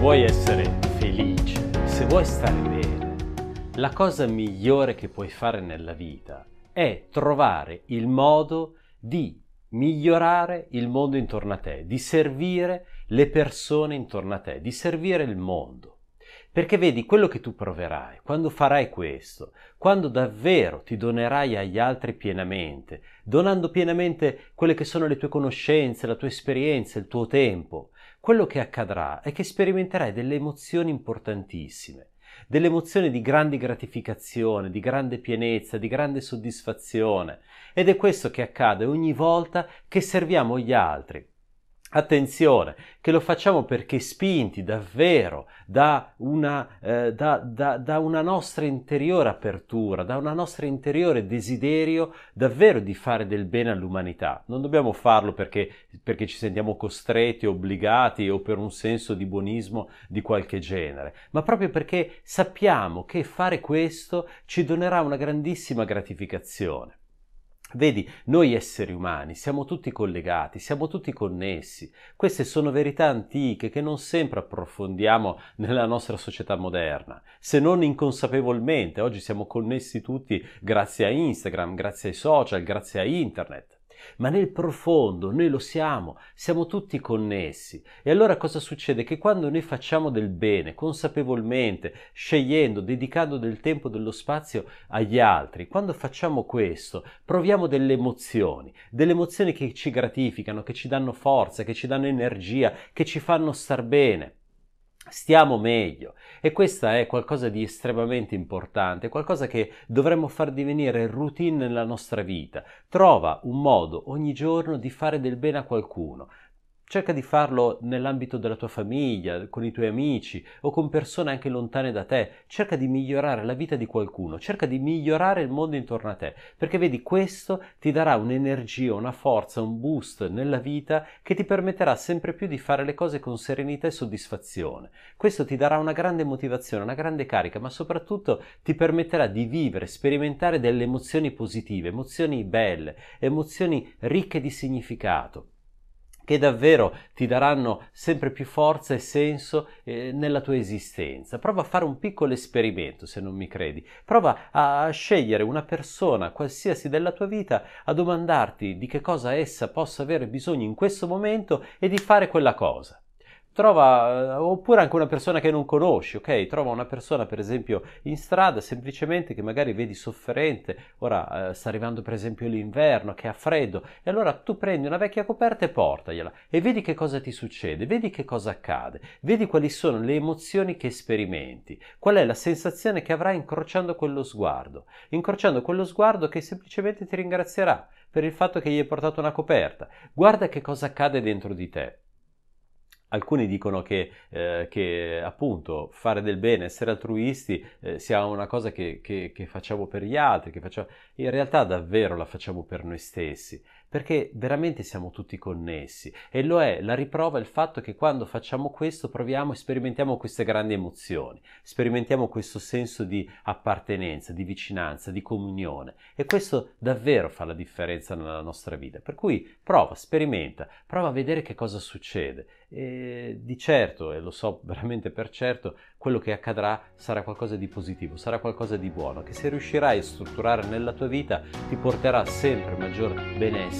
Vuoi essere felice, se vuoi stare bene, la cosa migliore che puoi fare nella vita è trovare il modo di migliorare il mondo intorno a te, di servire le persone intorno a te, di servire il mondo. Perché vedi quello che tu proverai quando farai questo, quando davvero ti donerai agli altri pienamente, donando pienamente quelle che sono le tue conoscenze, la tua esperienza, il tuo tempo, quello che accadrà è che sperimenterai delle emozioni importantissime delle emozioni di grande gratificazione, di grande pienezza, di grande soddisfazione. Ed è questo che accade ogni volta che serviamo gli altri. Attenzione, che lo facciamo perché spinti davvero da una, eh, da, da, da una, nostra interiore apertura, da una nostra interiore desiderio davvero di fare del bene all'umanità. Non dobbiamo farlo perché, perché ci sentiamo costretti, obbligati o per un senso di buonismo di qualche genere, ma proprio perché sappiamo che fare questo ci donerà una grandissima gratificazione. Vedi, noi esseri umani siamo tutti collegati, siamo tutti connessi. Queste sono verità antiche che non sempre approfondiamo nella nostra società moderna, se non inconsapevolmente. Oggi siamo connessi tutti grazie a Instagram, grazie ai social, grazie a internet ma nel profondo noi lo siamo, siamo tutti connessi. E allora cosa succede? Che quando noi facciamo del bene, consapevolmente, scegliendo, dedicando del tempo, dello spazio agli altri, quando facciamo questo, proviamo delle emozioni, delle emozioni che ci gratificano, che ci danno forza, che ci danno energia, che ci fanno star bene stiamo meglio e questa è qualcosa di estremamente importante, qualcosa che dovremmo far divenire routine nella nostra vita. Trova un modo ogni giorno di fare del bene a qualcuno, Cerca di farlo nell'ambito della tua famiglia, con i tuoi amici o con persone anche lontane da te. Cerca di migliorare la vita di qualcuno, cerca di migliorare il mondo intorno a te, perché vedi questo ti darà un'energia, una forza, un boost nella vita che ti permetterà sempre più di fare le cose con serenità e soddisfazione. Questo ti darà una grande motivazione, una grande carica, ma soprattutto ti permetterà di vivere, sperimentare delle emozioni positive, emozioni belle, emozioni ricche di significato che davvero ti daranno sempre più forza e senso eh, nella tua esistenza. Prova a fare un piccolo esperimento, se non mi credi. Prova a scegliere una persona qualsiasi della tua vita, a domandarti di che cosa essa possa avere bisogno in questo momento e di fare quella cosa trova, eh, oppure anche una persona che non conosci, ok? Trova una persona, per esempio, in strada, semplicemente che magari vedi sofferente, ora eh, sta arrivando per esempio l'inverno, che ha freddo, e allora tu prendi una vecchia coperta e portagliela e vedi che cosa ti succede, vedi che cosa accade, vedi quali sono le emozioni che sperimenti, qual è la sensazione che avrai incrociando quello sguardo, incrociando quello sguardo che semplicemente ti ringrazierà per il fatto che gli hai portato una coperta. Guarda che cosa accade dentro di te. Alcuni dicono che, eh, che, appunto fare del bene, essere altruisti eh, sia una cosa che, che, che, facciamo per gli altri, che facciamo... in realtà davvero la facciamo per noi stessi perché veramente siamo tutti connessi. E lo è la riprova il fatto che quando facciamo questo proviamo e sperimentiamo queste grandi emozioni, sperimentiamo questo senso di appartenenza, di vicinanza, di comunione. E questo davvero fa la differenza nella nostra vita. Per cui prova, sperimenta, prova a vedere che cosa succede. E di certo, e lo so veramente per certo, quello che accadrà sarà qualcosa di positivo, sarà qualcosa di buono che se riuscirai a strutturare nella tua vita ti porterà sempre maggior benessere